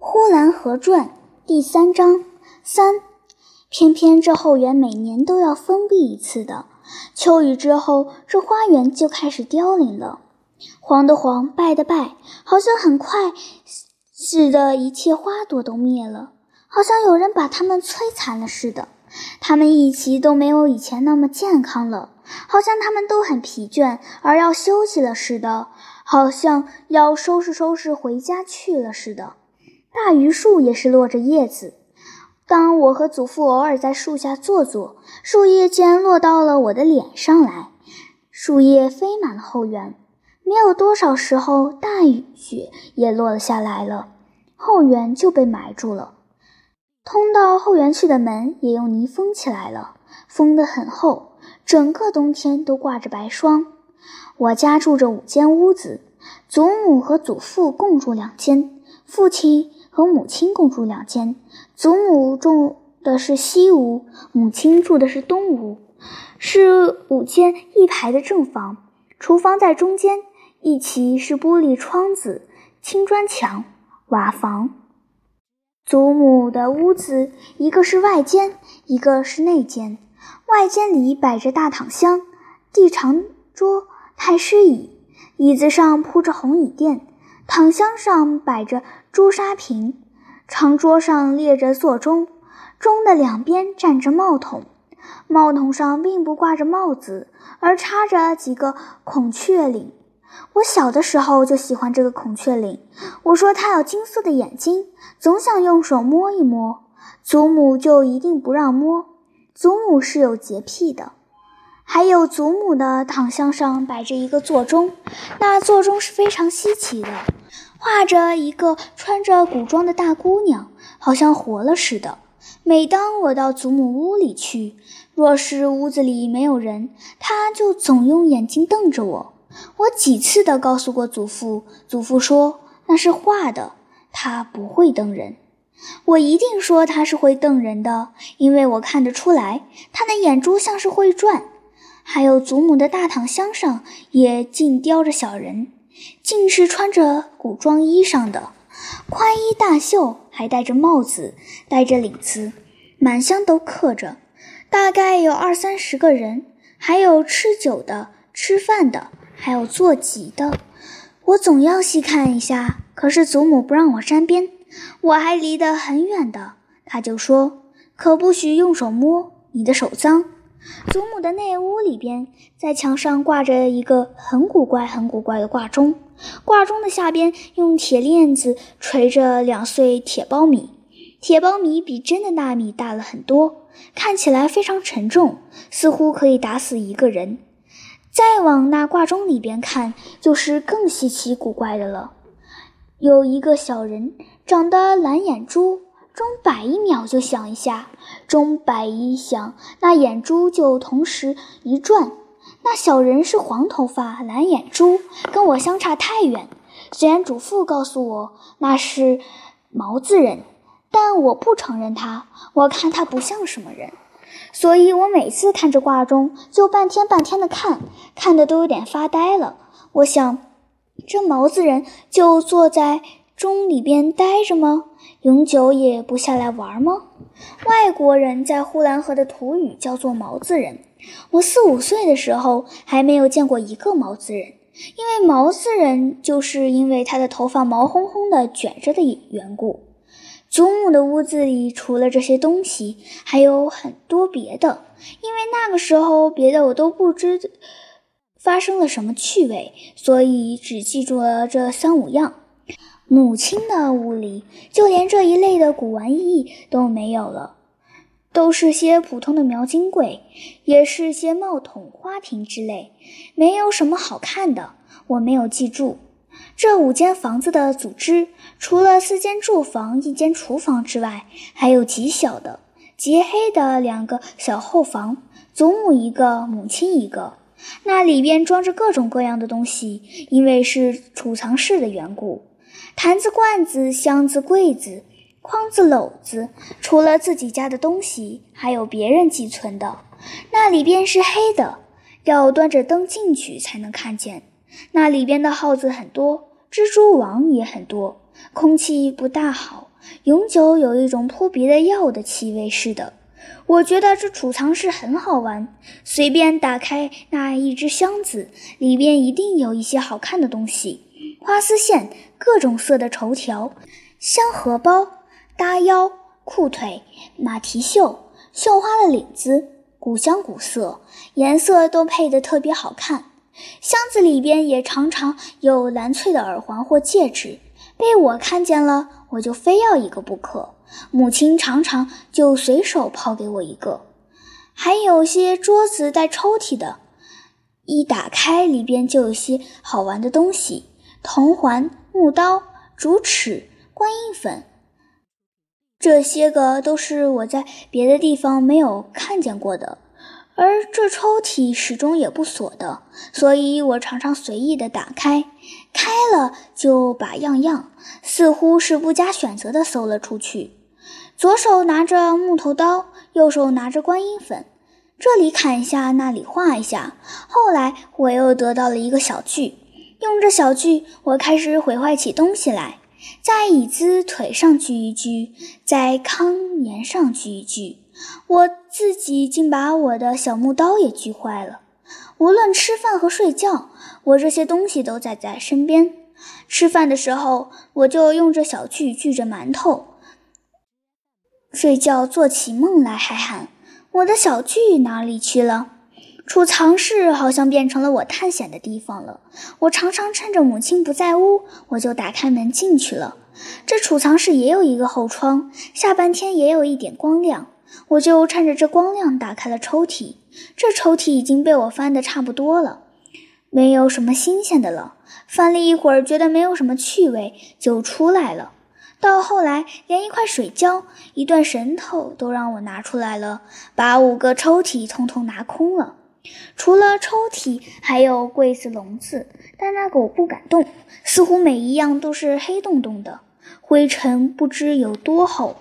呼兰河传》第三章三，偏偏这后园每年都要封闭一次的。秋雨之后，这花园就开始凋零了。黄的黄，败的败，好像很快似的，一切花朵都灭了，好像有人把它们摧残了似的。它们一齐都没有以前那么健康了，好像它们都很疲倦而要休息了似的，好像要收拾收拾回家去了似的。大榆树也是落着叶子。当我和祖父偶尔在树下坐坐，树叶竟然落到了我的脸上来，树叶飞满了后园。没有多少时候，大雨雪也落了下来了，后园就被埋住了。通到后园去的门也用泥封起来了，封得很厚，整个冬天都挂着白霜。我家住着五间屋子，祖母和祖父共住两间，父亲。和母亲共住两间，祖母住的是西屋，母亲住的是东屋，是五间一排的正房，厨房在中间，一齐是玻璃窗子、青砖墙、瓦房。祖母的屋子一个是外间，一个是内间。外间里摆着大躺箱、地长桌、太师椅，椅子上铺着红椅垫。躺箱上摆着朱砂瓶，长桌上列着座钟，钟的两边站着帽筒，帽筒上并不挂着帽子，而插着几个孔雀翎。我小的时候就喜欢这个孔雀翎，我说它有金色的眼睛，总想用手摸一摸，祖母就一定不让摸，祖母是有洁癖的。还有祖母的躺箱上摆着一个座钟，那座钟是非常稀奇的，画着一个穿着古装的大姑娘，好像活了似的。每当我到祖母屋里去，若是屋子里没有人，她就总用眼睛瞪着我。我几次的告诉过祖父，祖父说那是画的，他不会瞪人。我一定说他是会瞪人的，因为我看得出来，他的眼珠像是会转。还有祖母的大躺箱上也尽雕着小人，竟是穿着古装衣裳的，宽衣大袖，还戴着帽子，戴着领子，满箱都刻着，大概有二三十个人，还有吃酒的、吃饭的，还有坐骑的。我总要细看一下，可是祖母不让我沾边，我还离得很远的，她就说：“可不许用手摸，你的手脏。”祖母的内屋里边，在墙上挂着一个很古怪、很古怪的挂钟，挂钟的下边用铁链子垂着两穗铁苞米，铁苞米比真的大米大了很多，看起来非常沉重，似乎可以打死一个人。再往那挂钟里边看，就是更稀奇古怪的了，有一个小人，长得蓝眼珠。钟摆一秒就响一下，钟摆一响，那眼珠就同时一转。那小人是黄头发、蓝眼珠，跟我相差太远。虽然祖父告诉我那是毛子人，但我不承认他。我看他不像什么人，所以我每次看着挂钟就半天半天的看，看的都有点发呆了。我想，这毛子人就坐在钟里边呆着吗？永久也不下来玩吗？外国人在呼兰河的土语叫做毛子人。我四五岁的时候还没有见过一个毛子人，因为毛子人就是因为他的头发毛烘烘的卷着的缘故。祖母的屋子里除了这些东西，还有很多别的，因为那个时候别的我都不知发生了什么趣味，所以只记住了这三五样。母亲的屋里，就连这一类的古玩意都没有了，都是些普通的描金柜，也是些帽筒、花瓶之类，没有什么好看的。我没有记住这五间房子的组织，除了四间住房、一间厨房之外，还有极小的、极黑的两个小后房，祖母一个，母亲一个。那里边装着各种各样的东西，因为是储藏室的缘故。坛子、罐子、箱子、柜子、筐子、篓子，除了自己家的东西，还有别人寄存的。那里边是黑的，要端着灯进去才能看见。那里边的耗子很多，蜘蛛网也很多，空气不大好，永久有一种扑鼻的药的气味似的。我觉得这储藏室很好玩，随便打开那一只箱子，里边一定有一些好看的东西：花丝线、各种色的绸条、香荷包、搭腰、裤腿、马蹄袖、绣花的领子，古香古色，颜色都配得特别好看。箱子里边也常常有蓝翠的耳环或戒指，被我看见了，我就非要一个不可。母亲常常就随手抛给我一个，还有些桌子带抽屉的，一打开里边就有些好玩的东西：铜环、木刀、竹尺、观音粉。这些个都是我在别的地方没有看见过的，而这抽屉始终也不锁的，所以我常常随意的打开，开了就把样样，似乎是不加选择的搜了出去。左手拿着木头刀，右手拿着观音粉，这里砍一下，那里画一下。后来我又得到了一个小锯，用这小锯，我开始毁坏起东西来，在椅子腿上锯一锯，在炕沿上锯一锯。我自己竟把我的小木刀也锯坏了。无论吃饭和睡觉，我这些东西都在在身边。吃饭的时候，我就用这小锯锯着馒头。睡觉做起梦来还喊：“我的小锯哪里去了？”储藏室好像变成了我探险的地方了。我常常趁着母亲不在屋，我就打开门进去了。这储藏室也有一个后窗，下半天也有一点光亮，我就趁着这光亮打开了抽屉。这抽屉已经被我翻得差不多了，没有什么新鲜的了。翻了一会儿，觉得没有什么趣味，就出来了。到后来，连一块水胶、一段绳头都让我拿出来了，把五个抽屉通通拿空了。除了抽屉，还有柜子、笼子，但那个我不敢动，似乎每一样都是黑洞洞的，灰尘不知有多厚，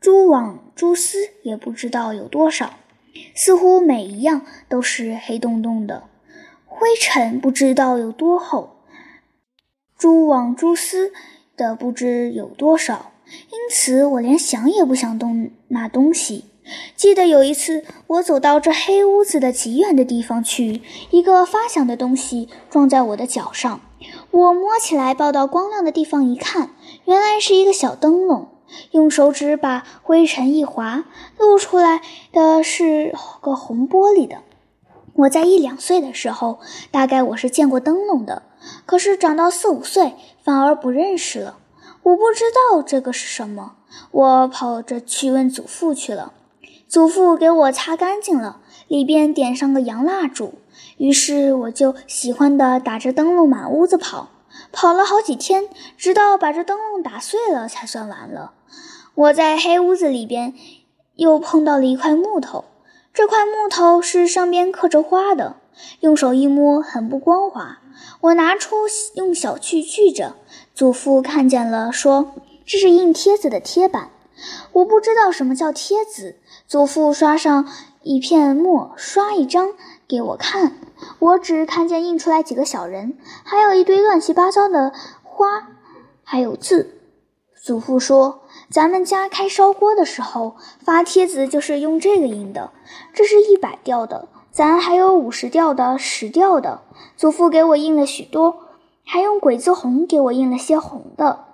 蛛网、蛛丝也不知道有多少，似乎每一样都是黑洞洞的，灰尘不知道有多厚，蛛网、蛛丝。的不知有多少，因此我连想也不想动那东西。记得有一次，我走到这黑屋子的极远的地方去，一个发响的东西撞在我的脚上，我摸起来抱到光亮的地方一看，原来是一个小灯笼。用手指把灰尘一划，露出来的是个红玻璃的。我在一两岁的时候，大概我是见过灯笼的。可是长到四五岁，反而不认识了。我不知道这个是什么，我跑着去问祖父去了。祖父给我擦干净了，里边点上个洋蜡烛。于是我就喜欢的打着灯笼满屋子跑，跑了好几天，直到把这灯笼打碎了才算完了。我在黑屋子里边又碰到了一块木头，这块木头是上边刻着花的，用手一摸很不光滑。我拿出用小锯锯着，祖父看见了，说：“这是印贴子的贴板。”我不知道什么叫贴子。祖父刷上一片墨，刷一张给我看。我只看见印出来几个小人，还有一堆乱七八糟的花，还有字。祖父说：“咱们家开烧锅的时候发贴子就是用这个印的，这是一百吊的。”咱还有五十吊的、十吊的，祖父给我印了许多，还用鬼子红给我印了些红的，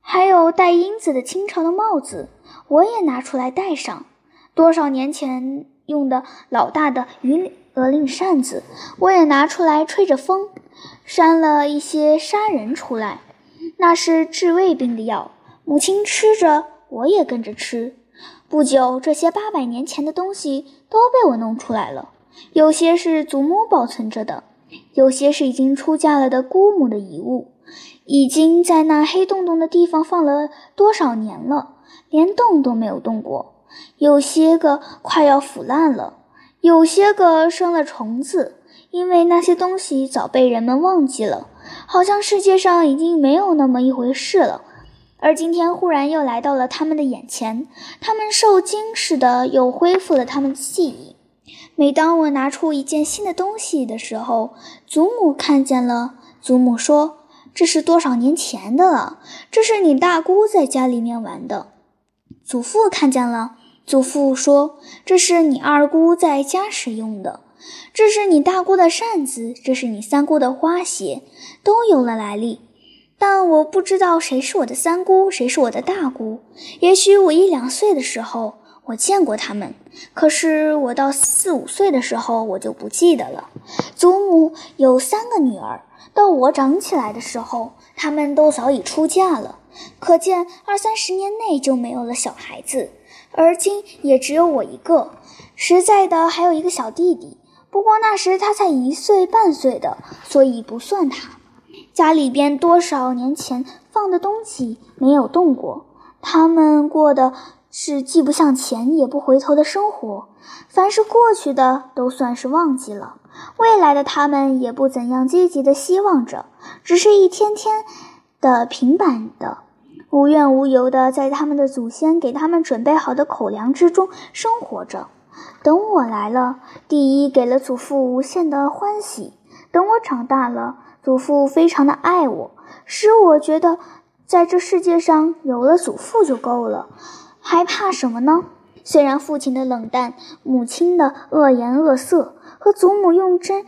还有带缨子的清朝的帽子，我也拿出来戴上。多少年前用的老大的鱼鹅令扇子，我也拿出来吹着风，扇了一些杀人出来，那是治胃病的药。母亲吃着，我也跟着吃。不久，这些八百年前的东西都被我弄出来了。有些是祖母保存着的，有些是已经出嫁了的姑母的遗物，已经在那黑洞洞的地方放了多少年了，连动都没有动过。有些个快要腐烂了，有些个生了虫子，因为那些东西早被人们忘记了，好像世界上已经没有那么一回事了。而今天忽然又来到了他们的眼前，他们受惊似的又恢复了他们的记忆。每当我拿出一件新的东西的时候，祖母看见了，祖母说：“这是多少年前的了？这是你大姑在家里面玩的。”祖父看见了，祖父说：“这是你二姑在家使用的。这是你大姑的扇子，这是你三姑的花鞋，都有了来历。但我不知道谁是我的三姑，谁是我的大姑。也许我一两岁的时候。”我见过他们，可是我到四五岁的时候我就不记得了。祖母有三个女儿，到我长起来的时候，他们都早已出嫁了，可见二三十年内就没有了小孩子。而今也只有我一个，实在的还有一个小弟弟，不过那时他才一岁半岁的，所以不算他。家里边多少年前放的东西没有动过，他们过的。是既不向前也不回头的生活，凡是过去的都算是忘记了，未来的他们也不怎样积极的希望着，只是一天天的平板的，无怨无尤的在他们的祖先给他们准备好的口粮之中生活着。等我来了，第一给了祖父无限的欢喜；等我长大了，祖父非常的爱我，使我觉得在这世界上有了祖父就够了。还怕什么呢？虽然父亲的冷淡、母亲的恶言恶色和祖母用针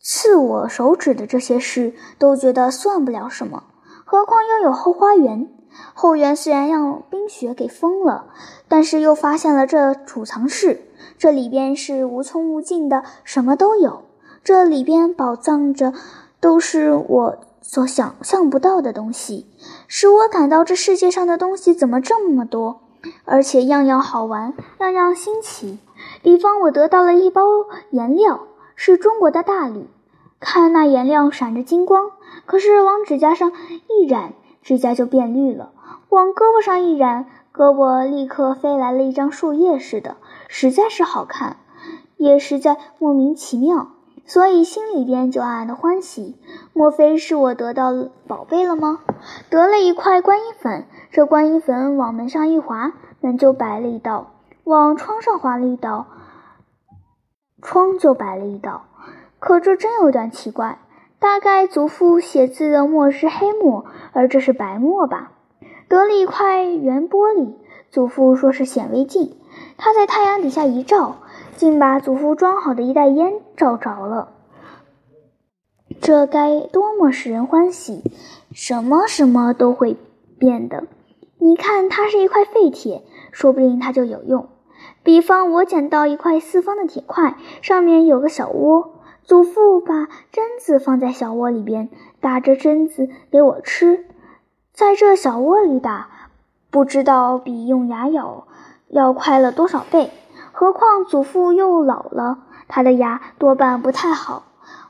刺我手指的这些事，都觉得算不了什么。何况又有后花园。后园虽然让冰雪给封了，但是又发现了这储藏室，这里边是无穷无尽的，什么都有。这里边宝藏着，都是我所想象不到的东西，使我感到这世界上的东西怎么这么多。而且样样好玩，样样新奇。比方，我得到了一包颜料，是中国的大理。看那颜料闪着金光，可是往指甲上一染，指甲就变绿了；往胳膊上一染，胳膊立刻飞来了一张树叶似的，实在是好看，也实在莫名其妙。所以心里边就暗暗的欢喜。莫非是我得到宝贝了吗？得了一块观音粉。这观音粉往门上一划，门就白了一道；往窗上划了一道，窗就白了一道。可这真有点奇怪，大概祖父写字的墨是黑墨，而这是白墨吧？得了一块圆玻璃，祖父说是显微镜，他在太阳底下一照，竟把祖父装好的一袋烟照着了。这该多么使人欢喜！什么什么都会变的。你看，它是一块废铁，说不定它就有用。比方，我捡到一块四方的铁块，上面有个小窝，祖父把榛子放在小窝里边，打着榛子给我吃。在这小窝里打，不知道比用牙咬要快了多少倍。何况祖父又老了，他的牙多半不太好。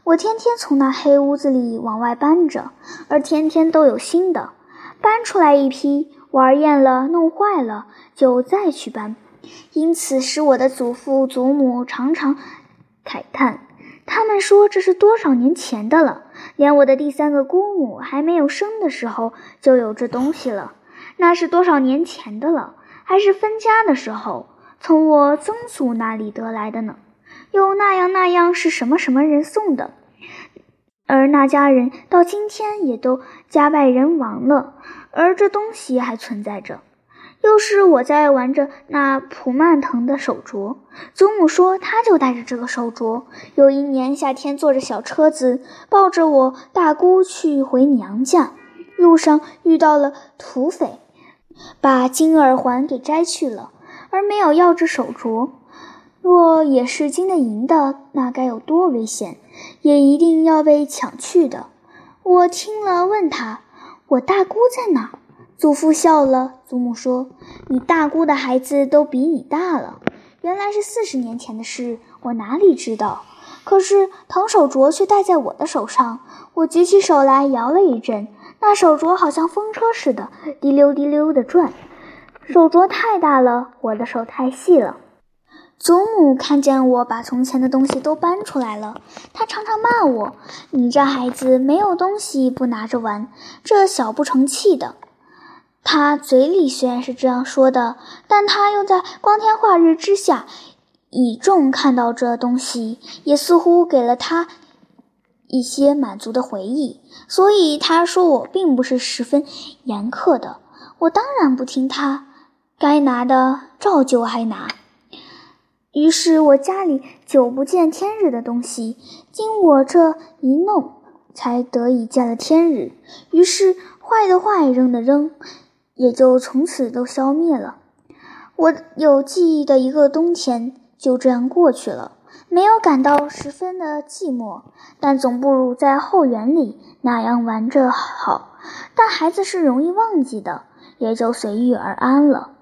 我天天从那黑屋子里往外搬着，而天天都有新的，搬出来一批。玩厌了，弄坏了，就再去搬，因此使我的祖父祖母常常慨叹。他们说这是多少年前的了，连我的第三个姑母还没有生的时候就有这东西了。那是多少年前的了？还是分家的时候，从我曾祖那里得来的呢？又那样那样是什么什么人送的？而那家人到今天也都家败人亡了。而这东西还存在着，又是我在玩着那普曼腾的手镯。祖母说，她就戴着这个手镯。有一年夏天，坐着小车子，抱着我大姑去回娘家，路上遇到了土匪，把金耳环给摘去了，而没有要这手镯。若也是金的银的，那该有多危险，也一定要被抢去的。我听了，问他。我大姑在哪？祖父笑了。祖母说：“你大姑的孩子都比你大了。原来是四十年前的事，我哪里知道？可是藤手镯却戴在我的手上。我举起手来摇了一阵，那手镯好像风车似的，滴溜滴溜的转。手镯太大了，我的手太细了。”祖母看见我把从前的东西都搬出来了，她常常骂我：“你这孩子没有东西不拿着玩，这小不成器的。”他嘴里虽然是这样说的，但他又在光天化日之下，以众看到这东西，也似乎给了他一些满足的回忆，所以他说我并不是十分严苛的。我当然不听他，该拿的照旧还拿。于是我家里久不见天日的东西，经我这一弄，才得以见了天日。于是坏的坏，扔的扔，也就从此都消灭了。我有记忆的一个冬天就这样过去了。没有感到十分的寂寞，但总不如在后园里那样玩着好。但孩子是容易忘记的，也就随遇而安了。